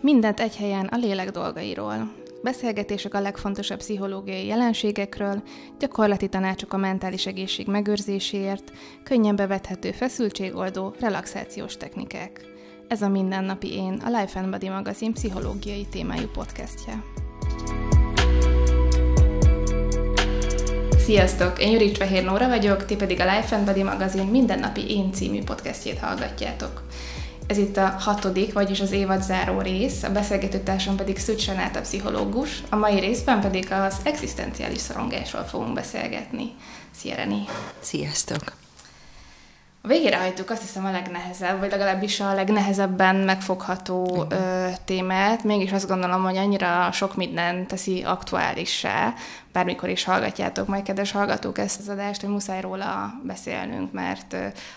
Mindent egy helyen a lélek dolgairól. Beszélgetések a legfontosabb pszichológiai jelenségekről, gyakorlati tanácsok a mentális egészség megőrzéséért, könnyen bevethető feszültségoldó, relaxációs technikák. Ez a Mindennapi Én, a Life and Body magazin pszichológiai témájú podcastje. Sziasztok! Én Jurics Fehér Nóra vagyok, ti pedig a Life and Body magazin Mindennapi Én című podcastjét hallgatjátok. Ez itt a hatodik, vagyis az évad záró rész, a beszélgető társam pedig Szücs a pszichológus, a mai részben pedig az egzisztenciális szorongásról fogunk beszélgetni. Szia, Reni! Sziasztok! A végére hajtuk azt hiszem a legnehezebb, vagy legalábbis a legnehezebben megfogható ö, témát. Mégis azt gondolom, hogy annyira sok minden teszi aktuálissá, bármikor is hallgatjátok majd, kedves hallgatók, ezt az adást, hogy muszáj róla beszélnünk, mert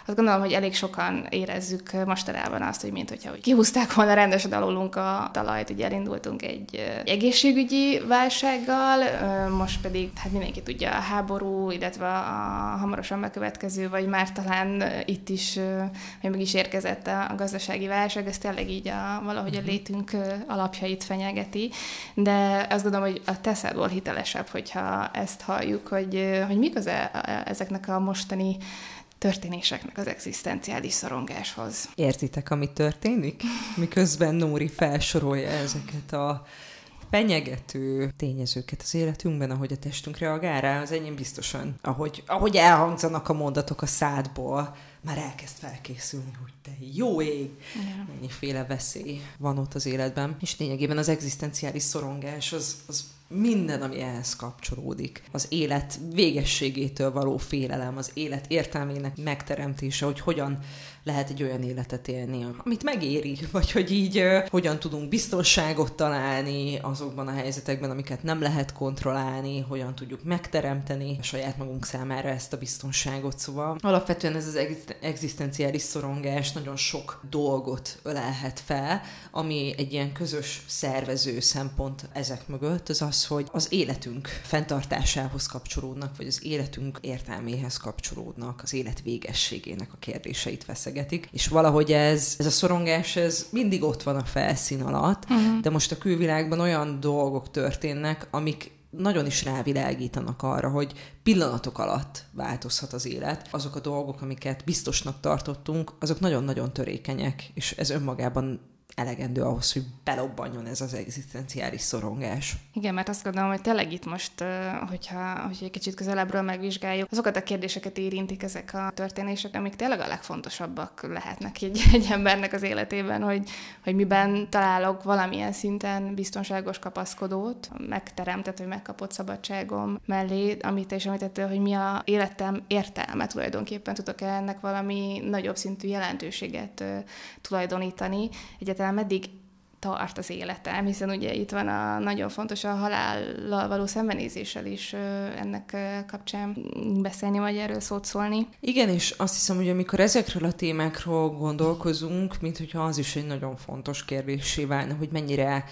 azt gondolom, hogy elég sokan érezzük mostanában azt, hogy mint hogyha hogy kihúzták volna rendesen alulunk a talajt, ugye elindultunk egy egészségügyi válsággal, most pedig hát mindenki tudja a háború, illetve a hamarosan bekövetkező, vagy már talán itt is, hogy meg is érkezett a gazdasági válság, ez tényleg így a, valahogy a mhm. létünk alapjait fenyegeti, de azt gondolom, hogy a teszedból hitelesebb, hogy hogyha ezt halljuk, hogy, hogy mik az e, ezeknek a mostani történéseknek az egzisztenciális szorongáshoz. Értitek, ami történik? Miközben Nóri felsorolja ezeket a fenyegető tényezőket az életünkben, ahogy a testünk reagál rá, az enyém biztosan, ahogy, ahogy elhangzanak a mondatok a szádból, már elkezd felkészülni, hogy te jó ég, yeah. mennyiféle veszély van ott az életben. És lényegében az egzisztenciális szorongás az, az minden, ami ehhez kapcsolódik. Az élet végességétől való félelem, az élet értelmének megteremtése, hogy hogyan lehet egy olyan életet élni, amit megéri, vagy hogy így hogyan tudunk biztonságot találni azokban a helyzetekben, amiket nem lehet kontrollálni, hogyan tudjuk megteremteni a saját magunk számára ezt a biztonságot. Szóval alapvetően ez az egzisztenciális szorongás nagyon sok dolgot ölelhet fel, ami egy ilyen közös szervező szempont ezek mögött, az az, hogy az életünk fenntartásához kapcsolódnak, vagy az életünk értelméhez kapcsolódnak, az élet végességének a kérdéseit veszek feszegetik, és valahogy ez, ez a szorongás, ez mindig ott van a felszín alatt, uh-huh. de most a külvilágban olyan dolgok történnek, amik nagyon is rávilágítanak arra, hogy pillanatok alatt változhat az élet. Azok a dolgok, amiket biztosnak tartottunk, azok nagyon-nagyon törékenyek, és ez önmagában elegendő ahhoz, hogy belobbanjon ez az egzisztenciális szorongás. Igen, mert azt gondolom, hogy tényleg itt most, hogyha, hogyha egy kicsit közelebbről megvizsgáljuk, azokat a kérdéseket érintik ezek a történések, amik tényleg a legfontosabbak lehetnek egy, egy embernek az életében, hogy, hogy miben találok valamilyen szinten biztonságos kapaszkodót, megteremtett, hogy megkapott szabadságom mellé, amit és említettél, hogy mi a életem értelme tulajdonképpen, tudok ennek valami nagyobb szintű jelentőséget tulajdonítani. Egyet egyáltalán meddig tart az életem, hiszen ugye itt van a nagyon fontos a halállal való szembenézéssel is ennek kapcsán beszélni, vagy erről szót szólni. Igen, és azt hiszem, hogy amikor ezekről a témákról gondolkozunk, mint hogyha az is egy nagyon fontos kérdésé válna, hogy mennyire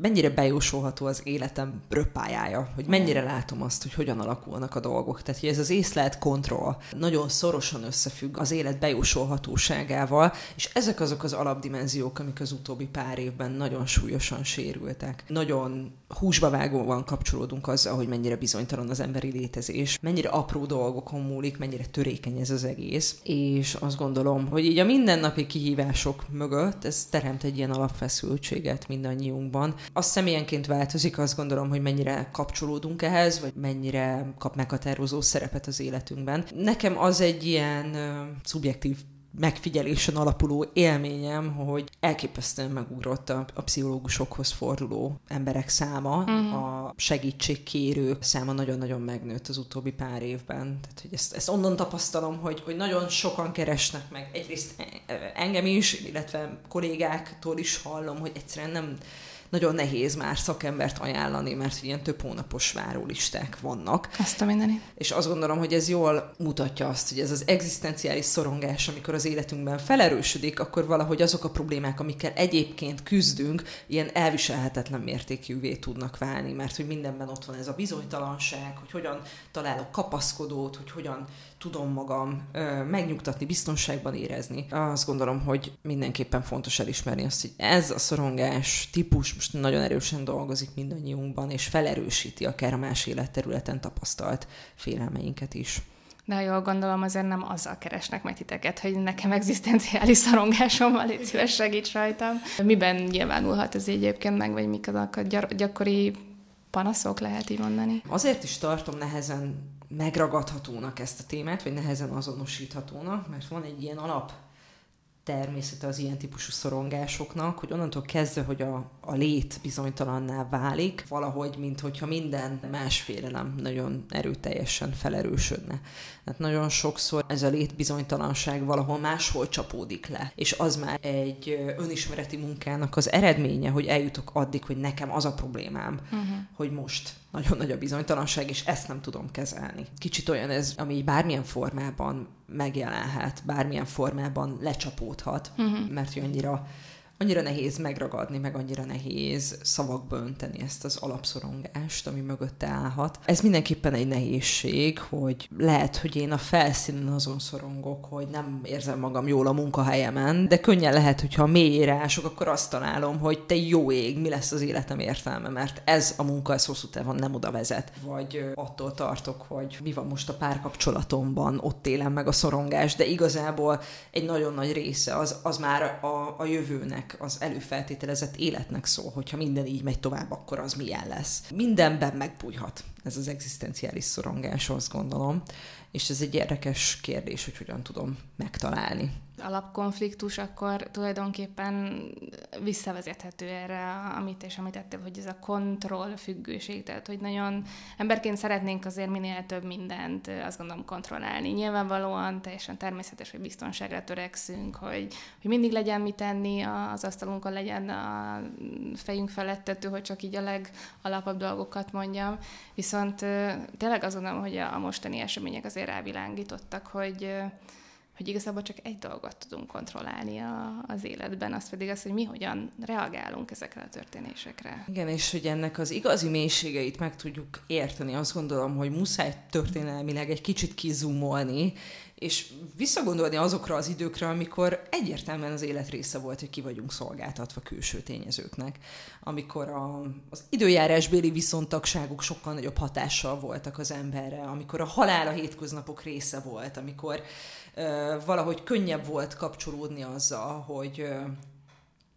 mennyire bejósolható az életem röppájája, hogy mennyire látom azt, hogy hogyan alakulnak a dolgok. Tehát, hogy ez az észlelt kontroll nagyon szorosan összefügg az élet bejósolhatóságával, és ezek azok az alapdimenziók, amik az utóbbi pár évben nagyon súlyosan sérültek. Nagyon húsba vágóan kapcsolódunk azzal, hogy mennyire bizonytalan az emberi létezés, mennyire apró dolgokon múlik, mennyire törékeny ez az egész, és azt gondolom, hogy így a mindennapi kihívások mögött ez teremt egy ilyen alapfeszültséget mindannyiunkban, az személyenként változik, azt gondolom, hogy mennyire kapcsolódunk ehhez, vagy mennyire kap meghatározó szerepet az életünkben. Nekem az egy ilyen uh, szubjektív megfigyelésen alapuló élményem, hogy elképesztően megugrott a, a pszichológusokhoz forduló emberek száma, uh-huh. a segítségkérő száma nagyon-nagyon megnőtt az utóbbi pár évben. Tehát, hogy ezt, ezt onnan tapasztalom, hogy, hogy nagyon sokan keresnek meg. Egyrészt engem is, illetve kollégáktól is hallom, hogy egyszerűen nem nagyon nehéz már szakembert ajánlani, mert ilyen több hónapos várólisták vannak. Azt a mindenit. És azt gondolom, hogy ez jól mutatja azt, hogy ez az egzisztenciális szorongás, amikor az életünkben felerősödik, akkor valahogy azok a problémák, amikkel egyébként küzdünk, ilyen elviselhetetlen mértékűvé tudnak válni, mert hogy mindenben ott van ez a bizonytalanság, hogy hogyan találok kapaszkodót, hogy hogyan tudom magam megnyugtatni, biztonságban érezni. Azt gondolom, hogy mindenképpen fontos elismerni azt, hogy ez a szorongás típus most nagyon erősen dolgozik mindannyiunkban, és felerősíti akár a más életterületen tapasztalt félelmeinket is. De jól gondolom, azért nem azzal keresnek meg titeket, hogy nekem egzisztenciális szorongásom van, légy szíves, segíts rajtam. Miben nyilvánulhat ez egyébként meg, vagy mik azok a gyakori panaszok, lehet így mondani? Azért is tartom nehezen megragadhatónak ezt a témát, vagy nehezen azonosíthatónak, mert van egy ilyen alap természete az ilyen típusú szorongásoknak, hogy onnantól kezdve, hogy a, a lét bizonytalanná válik, valahogy, mint hogyha minden más félelem nagyon erőteljesen felerősödne. Tehát nagyon sokszor ez a létbizonytalanság valahol máshol csapódik le, és az már egy önismereti munkának az eredménye, hogy eljutok addig, hogy nekem az a problémám, uh-huh. hogy most nagyon nagy a bizonytalanság, és ezt nem tudom kezelni. Kicsit olyan ez, ami bármilyen formában megjelenhet, bármilyen formában lecsapódhat, uh-huh. mert annyira annyira nehéz megragadni, meg annyira nehéz szavakba önteni ezt az alapszorongást, ami mögötte állhat. Ez mindenképpen egy nehézség, hogy lehet, hogy én a felszínen azon szorongok, hogy nem érzem magam jól a munkahelyemen, de könnyen lehet, hogyha mélyére ások, akkor azt találom, hogy te jó ég, mi lesz az életem értelme, mert ez a munka, ez hosszú távon nem oda vezet. Vagy attól tartok, hogy mi van most a párkapcsolatomban, ott élem meg a szorongás, de igazából egy nagyon nagy része az, az már a, a jövőnek az előfeltételezett életnek szól, hogyha minden így megy tovább, akkor az milyen lesz. Mindenben megbújhat. Ez az egzisztenciális szorongás, azt gondolom, és ez egy érdekes kérdés, hogy hogyan tudom megtalálni alapkonfliktus, akkor tulajdonképpen visszavezethető erre, amit és amit ettél, hogy ez a kontroll függőség, tehát hogy nagyon emberként szeretnénk azért minél több mindent, azt gondolom, kontrollálni. Nyilvánvalóan teljesen természetes, hogy biztonságra törekszünk, hogy, hogy mindig legyen mit tenni, az asztalunkon legyen a fejünk felettető, hogy csak így a legalapabb dolgokat mondjam. Viszont tényleg azt gondolom, hogy a mostani események azért rávilágítottak, hogy hogy igazából csak egy dolgot tudunk kontrollálni a, az életben, az pedig az, hogy mi hogyan reagálunk ezekre a történésekre. Igen, és hogy ennek az igazi mélységeit meg tudjuk érteni, azt gondolom, hogy muszáj történelmileg egy kicsit kizumolni, és visszagondolni azokra az időkre, amikor egyértelműen az élet része volt, hogy ki vagyunk szolgáltatva külső tényezőknek, amikor a, az időjárásbéli viszontagságok sokkal nagyobb hatással voltak az emberre, amikor a halál a hétköznapok része volt, amikor valahogy könnyebb volt kapcsolódni azzal, hogy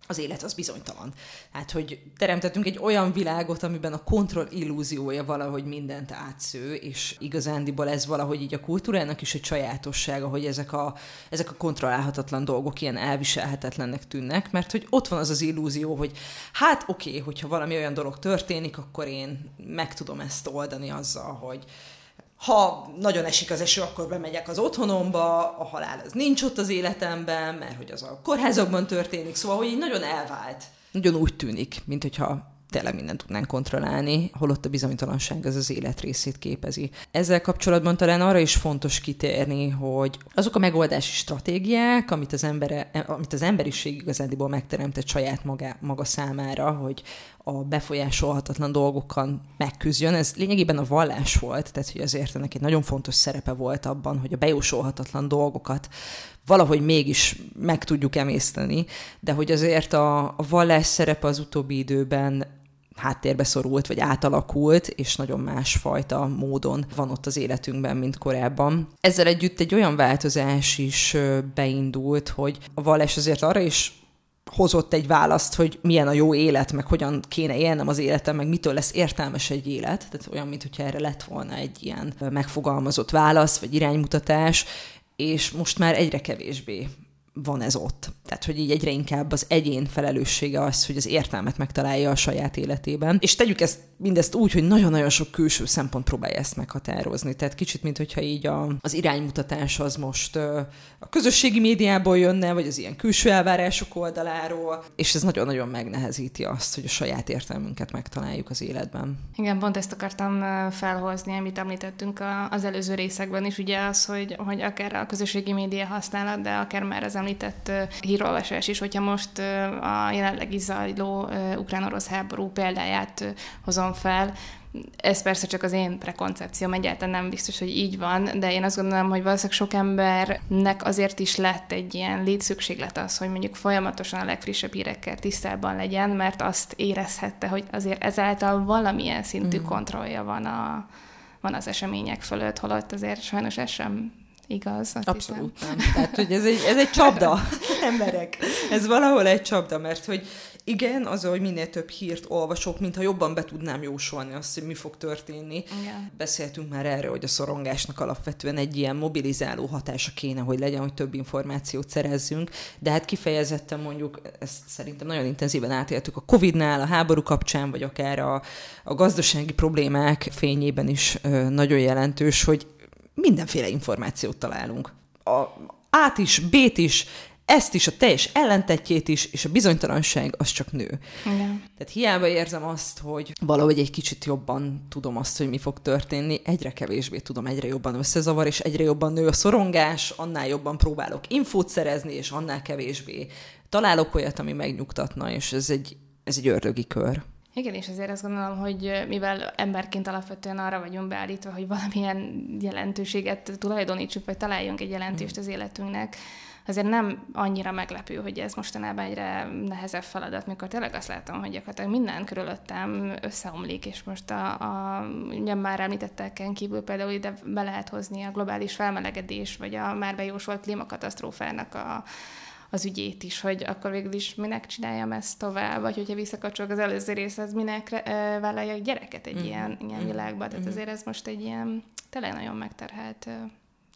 az élet az bizonytalan. Hát, hogy teremtettünk egy olyan világot, amiben a kontroll illúziója valahogy mindent átsző, és igazándiból ez valahogy így a kultúrának is egy sajátossága, hogy ezek a, ezek a kontrollálhatatlan dolgok ilyen elviselhetetlennek tűnnek, mert hogy ott van az az illúzió, hogy hát oké, okay, hogyha valami olyan dolog történik, akkor én meg tudom ezt oldani azzal, hogy ha nagyon esik az eső, akkor bemegyek az otthonomba, a halál az nincs ott az életemben, mert hogy az a kórházakban történik, szóval, hogy így nagyon elvált. Nagyon úgy tűnik, mint hogyha tényleg mindent tudnánk kontrollálni, holott a bizonytalanság az az élet részét képezi. Ezzel kapcsolatban talán arra is fontos kitérni, hogy azok a megoldási stratégiák, amit az, embere, amit az emberiség igazándiból megteremtett saját maga, maga számára, hogy a befolyásolhatatlan dolgokkal megküzdjön. Ez lényegében a vallás volt, tehát hogy azért ennek egy nagyon fontos szerepe volt abban, hogy a bejósolhatatlan dolgokat valahogy mégis meg tudjuk emészteni, de hogy azért a, a vallás szerepe az utóbbi időben háttérbe szorult, vagy átalakult, és nagyon másfajta módon van ott az életünkben, mint korábban. Ezzel együtt egy olyan változás is beindult, hogy a vallás azért arra is hozott egy választ, hogy milyen a jó élet, meg hogyan kéne élnem az életem, meg mitől lesz értelmes egy élet. Tehát olyan, mintha erre lett volna egy ilyen megfogalmazott válasz, vagy iránymutatás, és most már egyre kevésbé van ez ott. Tehát, hogy így egyre inkább az egyén felelőssége az, hogy az értelmet megtalálja a saját életében. És tegyük ezt mindezt úgy, hogy nagyon-nagyon sok külső szempont próbálja ezt meghatározni. Tehát kicsit, mint hogyha így a, az iránymutatás az most a közösségi médiából jönne, vagy az ilyen külső elvárások oldaláról, és ez nagyon-nagyon megnehezíti azt, hogy a saját értelmünket megtaláljuk az életben. Igen, pont ezt akartam felhozni, amit említettünk az előző részekben is, ugye az, hogy, hogy akár a közösségi média használat, de akár már az említett hírolvasás is, hogyha most a jelenlegi zajló ukrán-orosz háború példáját hozom fel, ez persze csak az én prekoncepcióm, egyáltalán nem biztos, hogy így van, de én azt gondolom, hogy valószínűleg sok embernek azért is lett egy ilyen létszükséglet az, hogy mondjuk folyamatosan a legfrissebb hírekkel tisztában legyen, mert azt érezhette, hogy azért ezáltal valamilyen szintű mm. kontrollja van, a, van az események fölött, holott azért sajnos ez sem igaz. Azt Abszolút hiszem. nem. Tehát, hogy ez egy, ez egy csapda, emberek. Ez valahol egy csapda, mert hogy igen, az, hogy minél több hírt olvasok, mintha jobban be tudnám jósolni azt, hogy mi fog történni. Igen. Beszéltünk már erről, hogy a szorongásnak alapvetően egy ilyen mobilizáló hatása kéne, hogy legyen, hogy több információt szerezzünk, de hát kifejezetten mondjuk, ezt szerintem nagyon intenzíven átéltük a Covid-nál, a háború kapcsán, vagy akár a, a gazdasági problémák fényében is ö, nagyon jelentős, hogy mindenféle információt találunk. A, át is, B-t is, ezt is, a teljes ellentetjét is, és a bizonytalanság az csak nő. Igen. Tehát hiába érzem azt, hogy valahogy egy kicsit jobban tudom azt, hogy mi fog történni, egyre kevésbé tudom, egyre jobban összezavar, és egyre jobban nő a szorongás, annál jobban próbálok infót szerezni, és annál kevésbé találok olyat, ami megnyugtatna, és ez egy, ez egy ördögi kör. Igen, és azért azt gondolom, hogy mivel emberként alapvetően arra vagyunk beállítva, hogy valamilyen jelentőséget tulajdonítsuk, vagy találjunk egy jelentést az életünknek, azért nem annyira meglepő, hogy ez mostanában egyre nehezebb feladat, mikor tényleg azt látom, hogy gyakorlatilag minden körülöttem összeomlik, és most a, a ugye már említetteken kívül például ide be lehet hozni a globális felmelegedés, vagy a már bejósolt klímakatasztrófának a, az ügyét is, hogy akkor végül is minek csináljam ezt tovább, vagy hogyha visszakapcsolok az előző részhez, minek vállalja gyereket egy mm. ilyen, ilyen mm. világba. Tehát mm. azért ez most egy ilyen tényleg nagyon megterhelt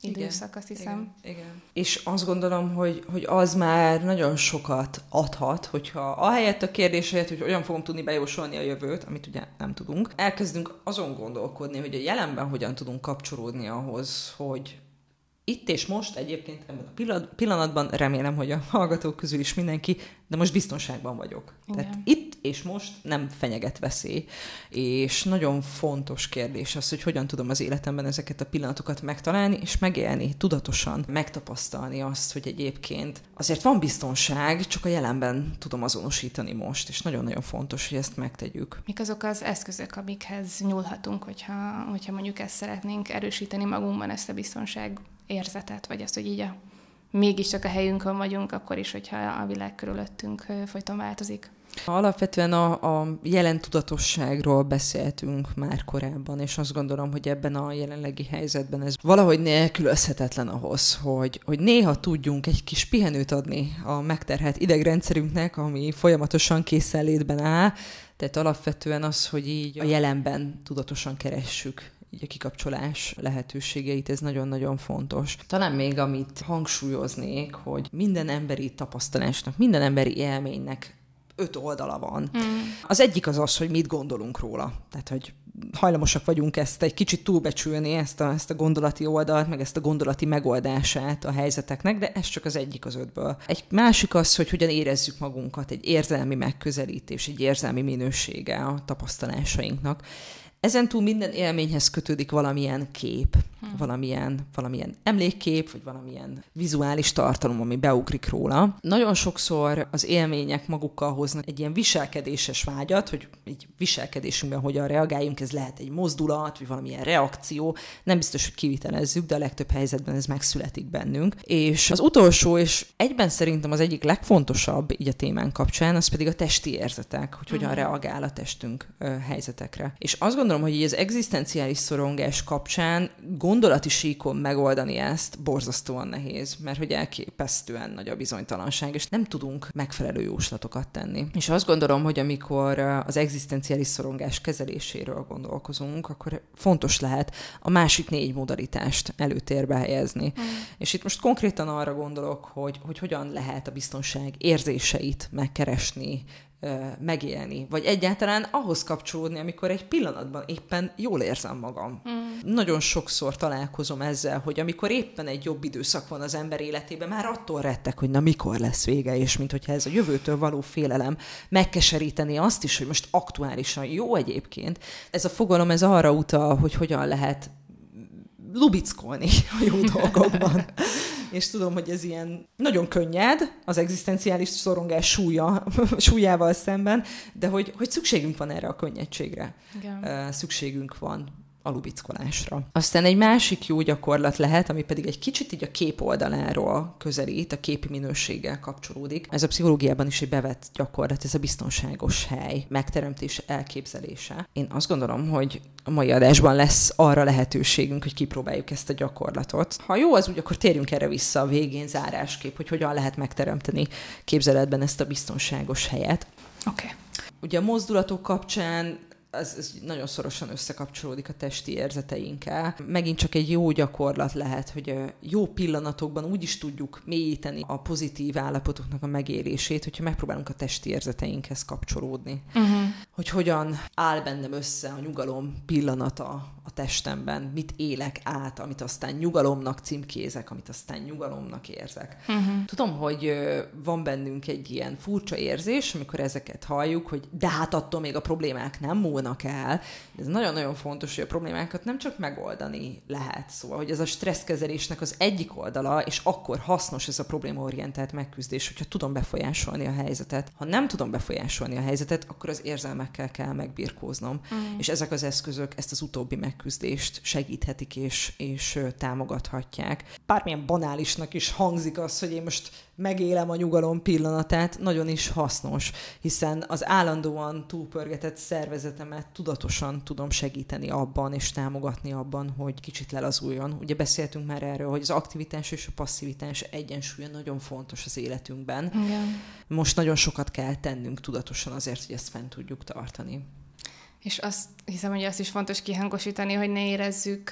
időszak, azt hiszem. Igen, igen. És azt gondolom, hogy, hogy az már nagyon sokat adhat, hogyha ahelyett a kérdés helyett, hogy olyan fogom tudni bejósolni a jövőt, amit ugye nem tudunk, elkezdünk azon gondolkodni, hogy a jelenben hogyan tudunk kapcsolódni ahhoz, hogy itt és most egyébként ebben a pillanatban remélem, hogy a hallgatók közül is mindenki, de most biztonságban vagyok. Igen. Tehát itt és most nem fenyeget veszély. És nagyon fontos kérdés az, hogy hogyan tudom az életemben ezeket a pillanatokat megtalálni, és megélni, tudatosan megtapasztalni azt, hogy egyébként azért van biztonság, csak a jelenben tudom azonosítani most, és nagyon-nagyon fontos, hogy ezt megtegyük. Mik azok az eszközök, amikhez nyúlhatunk, hogyha, hogyha mondjuk ezt szeretnénk erősíteni magunkban, ezt a biztonság érzetet, vagy azt, hogy így a, mégiscsak a helyünkön vagyunk, akkor is, hogyha a világ körülöttünk folyton változik. Alapvetően a, a jelen tudatosságról beszéltünk már korábban, és azt gondolom, hogy ebben a jelenlegi helyzetben ez valahogy nélkülözhetetlen ahhoz, hogy, hogy néha tudjunk egy kis pihenőt adni a megterhelt idegrendszerünknek, ami folyamatosan készenlétben áll, tehát alapvetően az, hogy így a jelenben tudatosan keressük így a kikapcsolás lehetőségeit, ez nagyon-nagyon fontos. Talán még amit hangsúlyoznék, hogy minden emberi tapasztalásnak, minden emberi élménynek öt oldala van. Mm. Az egyik az az, hogy mit gondolunk róla. Tehát, hogy hajlamosak vagyunk ezt egy kicsit túlbecsülni, ezt a, ezt a gondolati oldalt, meg ezt a gondolati megoldását a helyzeteknek, de ez csak az egyik az ötből. Egy másik az, hogy hogyan érezzük magunkat, egy érzelmi megközelítés, egy érzelmi minősége a tapasztalásainknak. Ezen túl minden élményhez kötődik valamilyen kép, hmm. valamilyen, valamilyen emlékkép, vagy valamilyen vizuális tartalom, ami beugrik róla. Nagyon sokszor az élmények magukkal hoznak egy ilyen viselkedéses vágyat, hogy egy viselkedésünkben hogyan reagáljunk, ez lehet egy mozdulat, vagy valamilyen reakció. Nem biztos, hogy kivitelezzük, de a legtöbb helyzetben ez megszületik bennünk. És az utolsó, és egyben szerintem az egyik legfontosabb így a témán kapcsán, az pedig a testi érzetek, hogy hogyan hmm. reagál a testünk helyzetekre. És azt gondolom, hogy így az egzisztenciális szorongás kapcsán gond gondolati síkon megoldani ezt borzasztóan nehéz, mert hogy elképesztően nagy a bizonytalanság, és nem tudunk megfelelő jóslatokat tenni. És azt gondolom, hogy amikor az egzisztenciális szorongás kezeléséről gondolkozunk, akkor fontos lehet a másik négy modalitást előtérbe helyezni. Mm. És itt most konkrétan arra gondolok, hogy, hogy hogyan lehet a biztonság érzéseit megkeresni, megélni, vagy egyáltalán ahhoz kapcsolódni, amikor egy pillanatban éppen jól érzem magam. Mm. Nagyon sokszor találkozom ezzel, hogy amikor éppen egy jobb időszak van az ember életében, már attól rettek, hogy na mikor lesz vége, és mint hogyha ez a jövőtől való félelem megkeseríteni azt is, hogy most aktuálisan jó egyébként. Ez a fogalom, ez arra utal, hogy hogyan lehet lubickolni a jó dolgokban. és tudom, hogy ez ilyen nagyon könnyed az egzisztenciális szorongás súlya, súlyával szemben, de hogy, hogy szükségünk van erre a könnyedségre. Igen. Szükségünk van a lubickolásra. Aztán egy másik jó gyakorlat lehet, ami pedig egy kicsit így a kép oldaláról közelít, a képi minőséggel kapcsolódik. Ez a pszichológiában is egy bevett gyakorlat, ez a biztonságos hely, megteremtés elképzelése. Én azt gondolom, hogy a mai adásban lesz arra lehetőségünk, hogy kipróbáljuk ezt a gyakorlatot. Ha jó az úgy, akkor térjünk erre vissza a végén zárásképp, hogy hogyan lehet megteremteni képzeletben ezt a biztonságos helyet. Oké. Okay. Ugye a mozdulatok kapcsán ez, ez nagyon szorosan összekapcsolódik a testi érzeteinkkel. Megint csak egy jó gyakorlat lehet, hogy jó pillanatokban úgy is tudjuk mélyíteni a pozitív állapotoknak a megélését, hogyha megpróbálunk a testi érzeteinkhez kapcsolódni. Uh-huh. Hogy hogyan áll bennem össze a nyugalom pillanata a testemben, mit élek át, amit aztán nyugalomnak címkézek, amit aztán nyugalomnak érzek. Uh-huh. Tudom, hogy van bennünk egy ilyen furcsa érzés, amikor ezeket halljuk, hogy de hát attól még a problémák nem múlnak el. Ez nagyon-nagyon fontos, hogy a problémákat nem csak megoldani lehet. Szóval, hogy ez a stresszkezelésnek az egyik oldala, és akkor hasznos ez a problémaorientált megküzdés, hogyha tudom befolyásolni a helyzetet. Ha nem tudom befolyásolni a helyzetet, akkor az érzelmekkel kell megbirkóznom. Uh-huh. És ezek az eszközök ezt az utóbbi meg megküzdést segíthetik és, és támogathatják. Bármilyen banálisnak is hangzik az, hogy én most megélem a nyugalom pillanatát, nagyon is hasznos, hiszen az állandóan túlpörgetett szervezetemet tudatosan tudom segíteni abban, és támogatni abban, hogy kicsit lelazuljon. Ugye beszéltünk már erről, hogy az aktivitás és a passzivitás egyensúlya nagyon fontos az életünkben. Igen. Most nagyon sokat kell tennünk tudatosan azért, hogy ezt fent tudjuk tartani. És azt hiszem, hogy azt is fontos kihangosítani, hogy ne érezzük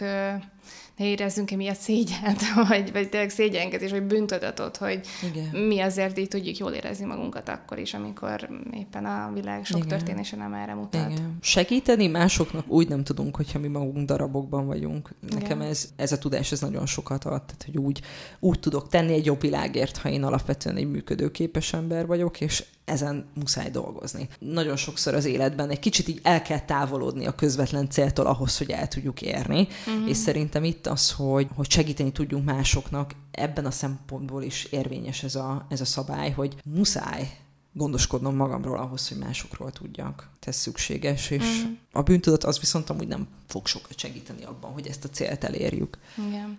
ne érezzünk emiatt szégyent, vagy, vagy tényleg szégyenkezés, vagy bűntudatot, hogy Igen. mi azért így tudjuk jól érezni magunkat akkor is, amikor éppen a világ sok Igen. történése nem erre mutat. Igen. Segíteni másoknak úgy nem tudunk, hogyha mi magunk darabokban vagyunk. Nekem ez, ez a tudás ez nagyon sokat ad, tehát hogy úgy, úgy tudok tenni egy jobb világért, ha én alapvetően egy működőképes ember vagyok, és ezen muszáj dolgozni. Nagyon sokszor az életben egy kicsit így el kell távolodni a közvetlen céltól ahhoz, hogy el tudjuk érni, uh-huh. és szerintem itt itt az, hogy, hogy segíteni tudjunk másoknak, ebben a szempontból is érvényes ez a, ez a szabály, hogy muszáj gondoskodnom magamról ahhoz, hogy másokról tudjak. Ez szükséges, és mm. a bűntudat az viszont amúgy nem fog sokat segíteni abban, hogy ezt a célt elérjük. Igen.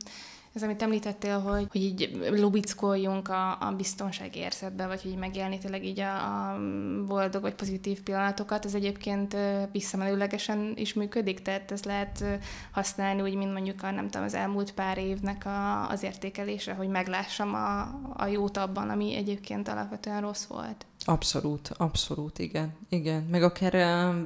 Ez, amit említettél, hogy, hogy így lubickoljunk a, a biztonság érzetbe, vagy hogy megélni tényleg így a, a boldog vagy pozitív pillanatokat, ez egyébként visszamelőlegesen is működik, tehát ez lehet használni úgy, mint mondjuk a, nem tudom, az elmúlt pár évnek a, az értékelése, hogy meglássam a, a jót abban, ami egyébként alapvetően rossz volt. Abszolút, abszolút, igen. Igen, meg akár uh,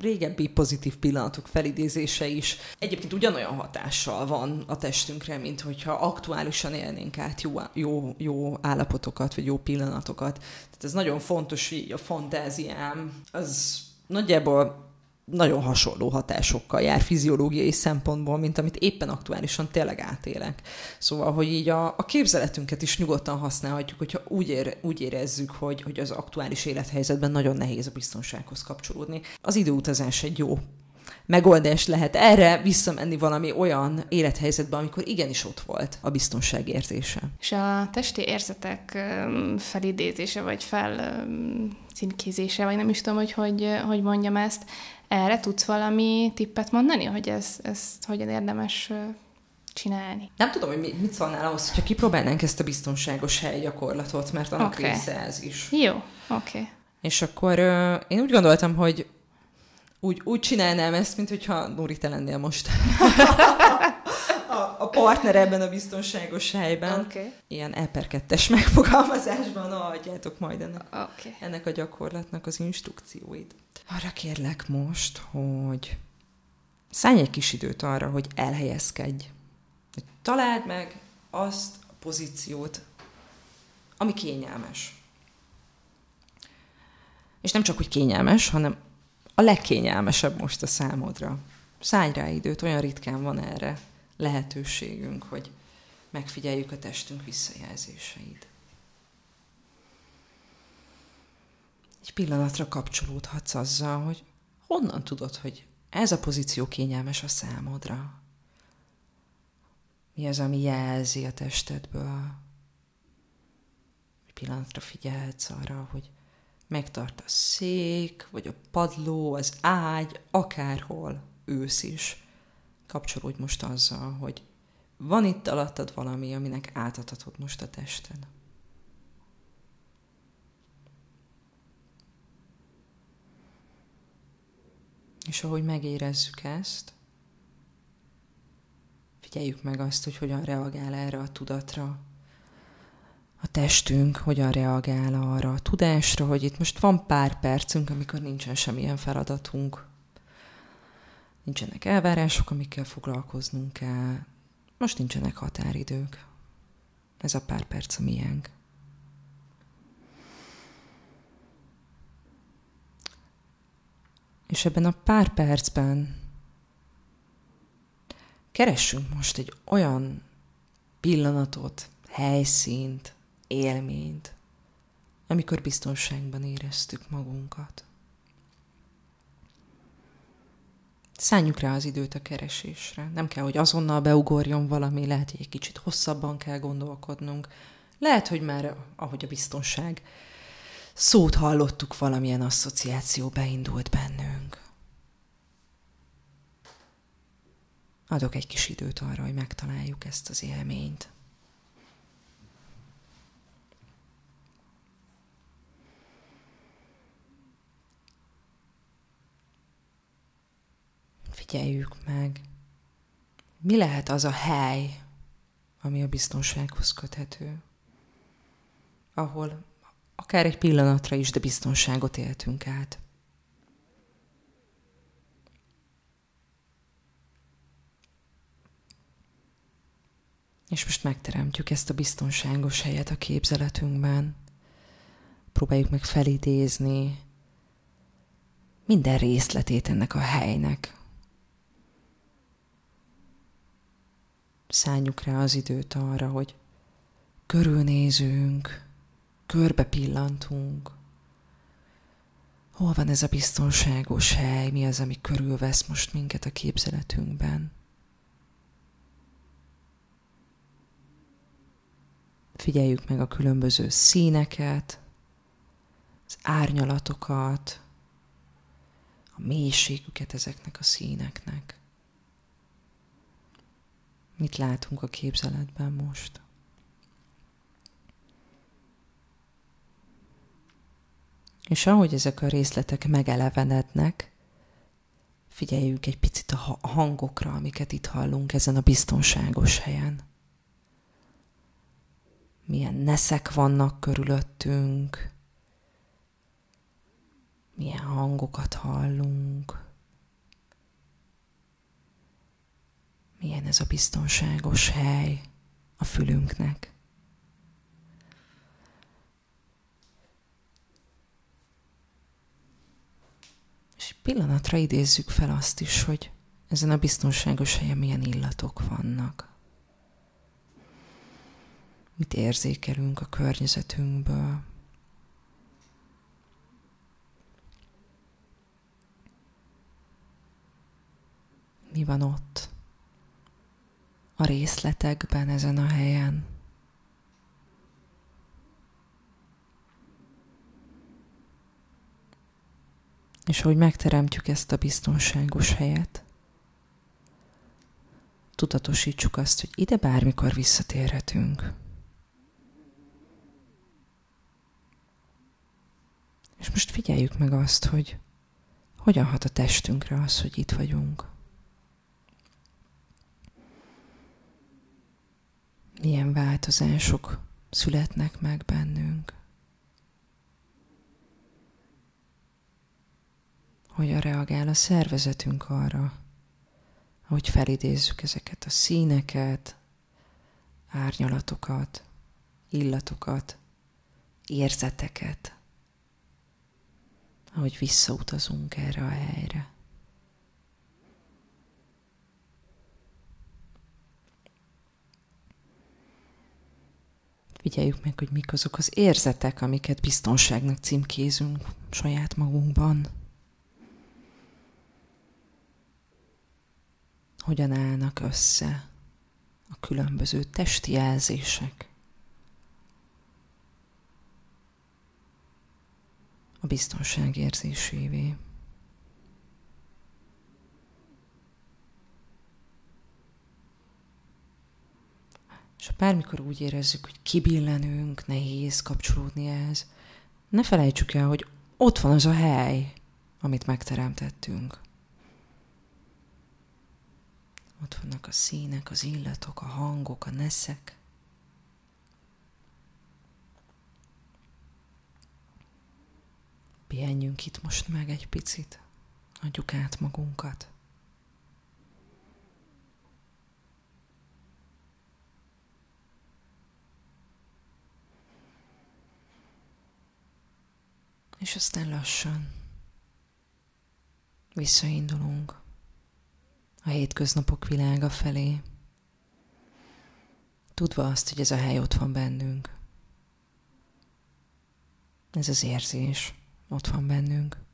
régebbi pozitív pillanatok felidézése is egyébként ugyanolyan hatással van a testünkre, mint hogyha aktuálisan élnénk át jó, jó, jó állapotokat, vagy jó pillanatokat. Tehát ez nagyon fontos, hogy a fantáziám az nagyjából nagyon hasonló hatásokkal jár fiziológiai szempontból, mint amit éppen aktuálisan tényleg átélek. Szóval, hogy így a, a képzeletünket is nyugodtan használhatjuk, hogyha úgy, ér, úgy érezzük, hogy, hogy az aktuális élethelyzetben nagyon nehéz a biztonsághoz kapcsolódni. Az időutazás egy jó megoldás lehet erre visszamenni valami olyan élethelyzetbe, amikor igenis ott volt a biztonság érzése. És a testi érzetek felidézése, vagy fel címkézése, vagy nem is tudom, hogy, hogy hogy mondjam ezt, erre tudsz valami tippet mondani, hogy ez, ezt hogyan érdemes csinálni. Nem tudom, hogy mit szólnál ahhoz, hogyha kipróbálnánk ezt a biztonságos helygyakorlatot, mert annak okay. része ez is. Jó, oké. Okay. És akkor uh, én úgy gondoltam, hogy úgy, úgy csinálnám ezt, mint hogyha Nóri, te lennél most. a, a partner ebben a biztonságos helyben. Okay. Ilyen eperkettes megfogalmazásban adjátok majd ennek, okay. ennek a gyakorlatnak az instrukcióit. Arra kérlek most, hogy szállj egy kis időt arra, hogy elhelyezkedj. Hogy találd meg azt a pozíciót, ami kényelmes. És nem csak, hogy kényelmes, hanem a legkényelmesebb most a számodra. Szállj rá időt, olyan ritkán van erre lehetőségünk, hogy megfigyeljük a testünk visszajelzéseit. Egy pillanatra kapcsolódhatsz azzal, hogy honnan tudod, hogy ez a pozíció kényelmes a számodra. Mi az, ami jelzi a testedből? Egy pillanatra figyelhetsz arra, hogy megtart a szék, vagy a padló, az ágy, akárhol ősz is. Kapcsolódj most azzal, hogy van itt alattad valami, aminek átadhatod most a tested. És ahogy megérezzük ezt, figyeljük meg azt, hogy hogyan reagál erre a tudatra, a testünk hogyan reagál arra a tudásra, hogy itt most van pár percünk, amikor nincsen semmilyen feladatunk. Nincsenek elvárások, amikkel foglalkoznunk kell. Most nincsenek határidők. Ez a pár perc a miénk. És ebben a pár percben keressünk most egy olyan pillanatot, helyszínt, élményt, amikor biztonságban éreztük magunkat. Szálljuk rá az időt a keresésre. Nem kell, hogy azonnal beugorjon valami, lehet, hogy egy kicsit hosszabban kell gondolkodnunk. Lehet, hogy már, ahogy a biztonság szót hallottuk, valamilyen asszociáció beindult bennünk. Adok egy kis időt arra, hogy megtaláljuk ezt az élményt. Figyeljük meg, mi lehet az a hely, ami a biztonsághoz köthető, ahol akár egy pillanatra is, de biztonságot éltünk át. És most megteremtjük ezt a biztonságos helyet a képzeletünkben. Próbáljuk meg felidézni minden részletét ennek a helynek. Szálljuk rá az időt arra, hogy körülnézünk, körbe pillantunk, hol van ez a biztonságos hely, mi az, ami körülvesz most minket a képzeletünkben. Figyeljük meg a különböző színeket, az árnyalatokat, a mélységüket ezeknek a színeknek. Mit látunk a képzeletben most? És ahogy ezek a részletek megelevenednek, figyeljünk egy picit a hangokra, amiket itt hallunk ezen a biztonságos helyen. Milyen neszek vannak körülöttünk, milyen hangokat hallunk. Milyen ez a biztonságos hely a fülünknek. És pillanatra idézzük fel azt is, hogy ezen a biztonságos helyen milyen illatok vannak. Mit érzékelünk a környezetünkből. Mi van ott? A részletekben ezen a helyen. És hogy megteremtjük ezt a biztonságos helyet, tudatosítsuk azt, hogy ide bármikor visszatérhetünk. És most figyeljük meg azt, hogy hogyan hat a testünkre az, hogy itt vagyunk. Milyen változások születnek meg bennünk. Hogyan reagál a szervezetünk arra, hogy felidézzük ezeket a színeket, árnyalatokat, illatokat, érzeteket, ahogy visszautazunk erre a helyre. Figyeljük meg, hogy mik azok az érzetek, amiket biztonságnak címkézünk saját magunkban. Hogyan állnak össze a különböző testi jelzések. A biztonság érzésévé. És ha bármikor úgy érezzük, hogy kibillenünk, nehéz kapcsolódni ehhez, ne felejtsük el, hogy ott van az a hely, amit megteremtettünk. Ott vannak a színek, az illatok, a hangok, a neszek. Pihenjünk itt most meg egy picit, adjuk át magunkat. És aztán lassan visszaindulunk a hétköznapok világa felé. Tudva azt, hogy ez a hely ott van bennünk. Ez az érzés ott van bennünk.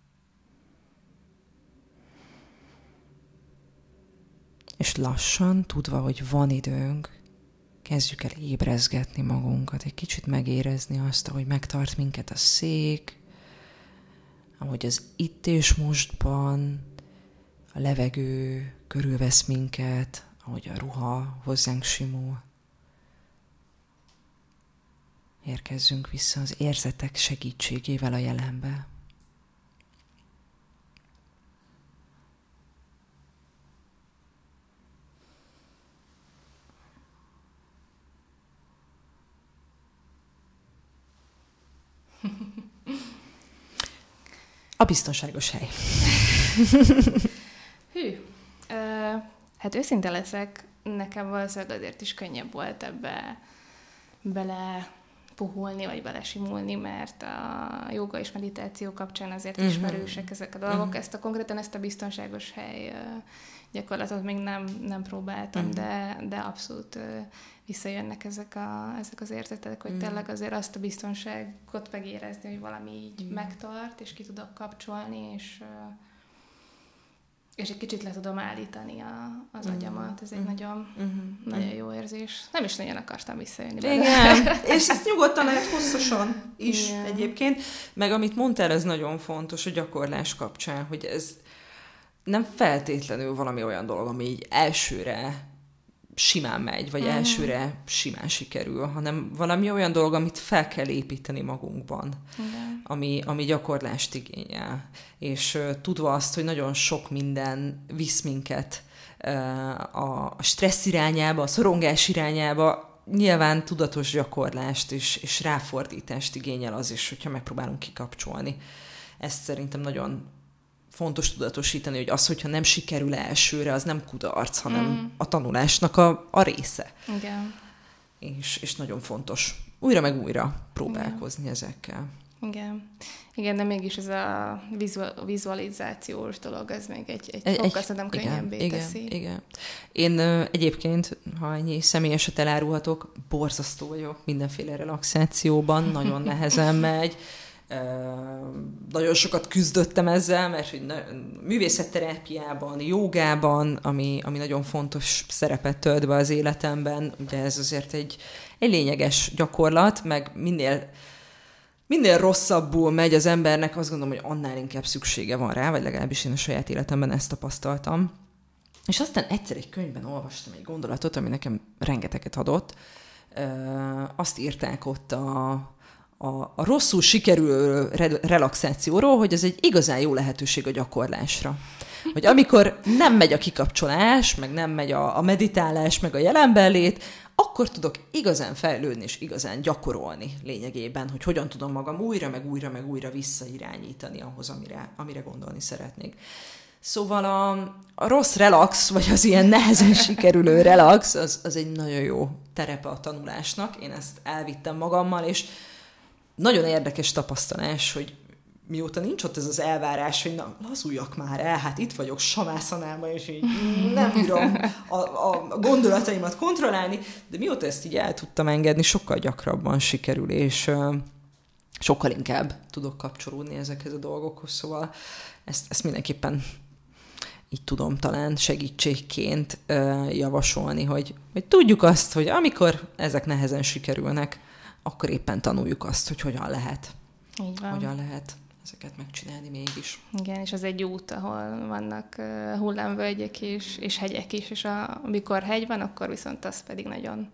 És lassan, tudva, hogy van időnk, kezdjük el ébrezgetni magunkat, egy kicsit megérezni azt, hogy megtart minket a szék, ahogy az itt és mostban a levegő körülvesz minket, ahogy a ruha hozzánk simul. Érkezzünk vissza az érzetek segítségével a jelenbe. A biztonságos hely. Hű, Hát őszinte leszek, nekem valószínűleg azért is könnyebb volt ebbe bele puhulni, vagy belesimulni, mert a joga és meditáció kapcsán azért uh-huh. ismerősek ezek a dolgok. Uh-huh. Ezt a konkrétan ezt a biztonságos hely gyakorlatot még nem, nem próbáltam, uh-huh. de, de abszolút visszajönnek ezek, a, ezek az érzetek, hogy uh-huh. tényleg azért azt a biztonságot megérezni, hogy valami így uh-huh. megtart, és ki tudok kapcsolni, és és egy kicsit le tudom állítani a, az mm. agyamat. Ez egy mm. nagyon, mm. nagyon jó érzés. Nem is nagyon akartam visszajönni. Igen, és ezt nyugodtan lehet hosszasan is Igen. egyébként. Meg amit mondtál, ez nagyon fontos a gyakorlás kapcsán, hogy ez nem feltétlenül valami olyan dolog, ami így elsőre simán megy, vagy mm. elsőre simán sikerül, hanem valami olyan dolog, amit fel kell építeni magunkban, ami, ami gyakorlást igényel. És uh, tudva azt, hogy nagyon sok minden visz minket uh, a stressz irányába, a szorongás irányába, nyilván tudatos gyakorlást és, és ráfordítást igényel az is, hogyha megpróbálunk kikapcsolni. Ezt szerintem nagyon fontos tudatosítani, hogy az, hogyha nem sikerül elsőre, az nem kudarc, hanem mm. a tanulásnak a, a része. Igen. És, és nagyon fontos újra meg újra próbálkozni Igen. ezekkel. Igen. Igen, de mégis ez a vizualizációs dolog, ez még egy, egy, egy fokkal szerintem könnyebbé igen, teszi. Igen, igen. Én ö, egyébként, ha ennyi személyeset elárulhatok, borzasztó vagyok mindenféle relaxációban, nagyon nehezen megy nagyon sokat küzdöttem ezzel, mert hogy művészetterápiában, jogában, ami, ami nagyon fontos szerepet tölt be az életemben, ugye ez azért egy, egy lényeges gyakorlat, meg minél minél rosszabbul megy az embernek, azt gondolom, hogy annál inkább szüksége van rá, vagy legalábbis én a saját életemben ezt tapasztaltam. És aztán egyszer egy könyvben olvastam egy gondolatot, ami nekem rengeteget adott. Azt írták ott a, a, a rosszul sikerülő re- relaxációról, hogy ez egy igazán jó lehetőség a gyakorlásra. Hogy amikor nem megy a kikapcsolás, meg nem megy a, a meditálás, meg a jelenbelét, akkor tudok igazán fejlődni és igazán gyakorolni lényegében, hogy hogyan tudom magam újra, meg újra, meg újra visszairányítani ahhoz, amire, amire gondolni szeretnék. Szóval a, a rossz relax, vagy az ilyen nehezen sikerülő relax, az, az egy nagyon jó terepe a tanulásnak. Én ezt elvittem magammal, és nagyon érdekes tapasztalás, hogy mióta nincs ott ez az elvárás, hogy na, lazuljak már el, hát itt vagyok samászanában, és így nem bírom a, a, gondolataimat kontrollálni, de mióta ezt így el tudtam engedni, sokkal gyakrabban sikerül, és sokkal inkább tudok kapcsolódni ezekhez a dolgokhoz, szóval ezt, ezt mindenképpen így tudom talán segítségként javasolni, hogy, hogy tudjuk azt, hogy amikor ezek nehezen sikerülnek, akkor éppen tanuljuk azt, hogy hogyan lehet. Így van. Hogyan lehet ezeket megcsinálni mégis. Igen, és az egy út, ahol vannak hullámvölgyek is, és hegyek is, és a, amikor hegy van, akkor viszont azt pedig nagyon,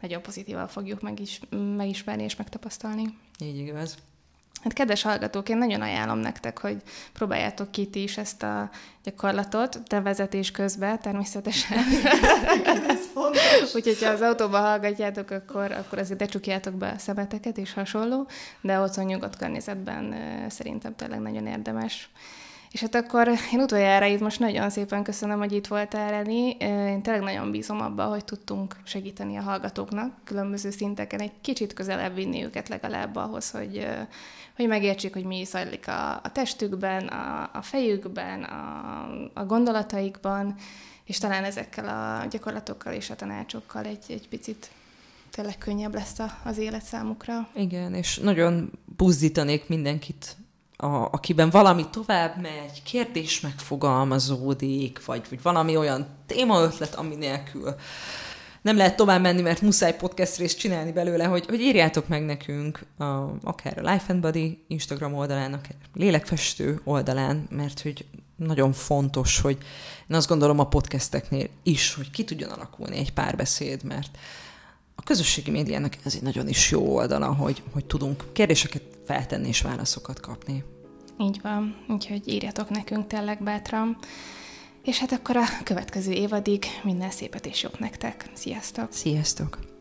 nagyon pozitívan fogjuk megis, megismerni és megtapasztalni. Így igaz. Hát kedves hallgatók, én nagyon ajánlom nektek, hogy próbáljátok ki ti is ezt a gyakorlatot, de vezetés közben természetesen. Ez fontos. Úgyhogy ha az autóban hallgatjátok, akkor, akkor azért becsukjátok be a szemeteket és hasonló, de otthon nyugodt környezetben szerintem tényleg nagyon érdemes. És hát akkor én utoljára itt most nagyon szépen köszönöm, hogy itt voltál, Reni. Én tényleg nagyon bízom abba, hogy tudtunk segíteni a hallgatóknak különböző szinteken, egy kicsit közelebb vinni őket legalább ahhoz, hogy, hogy megértsék, hogy mi zajlik a, a testükben, a, a fejükben, a, a gondolataikban, és talán ezekkel a gyakorlatokkal és a tanácsokkal egy, egy picit tényleg könnyebb lesz a, az élet számukra. Igen, és nagyon buzdítanék mindenkit a, akiben valami tovább megy, kérdés megfogalmazódik, vagy, vagy valami olyan témaötlet, ami nélkül nem lehet tovább menni, mert muszáj podcast részt csinálni belőle, hogy, hogy írjátok meg nekünk a, akár a Life and Body Instagram oldalán, akár lélekfestő oldalán, mert hogy nagyon fontos, hogy én azt gondolom a podcasteknél is, hogy ki tudjon alakulni egy párbeszéd, mert a közösségi médiának ez egy nagyon is jó oldala, hogy, hogy tudunk kérdéseket feltenni és válaszokat kapni. Így van, úgyhogy írjatok nekünk tényleg bátran. És hát akkor a következő évadig minden szépet és jót nektek. Sziasztok! Sziasztok!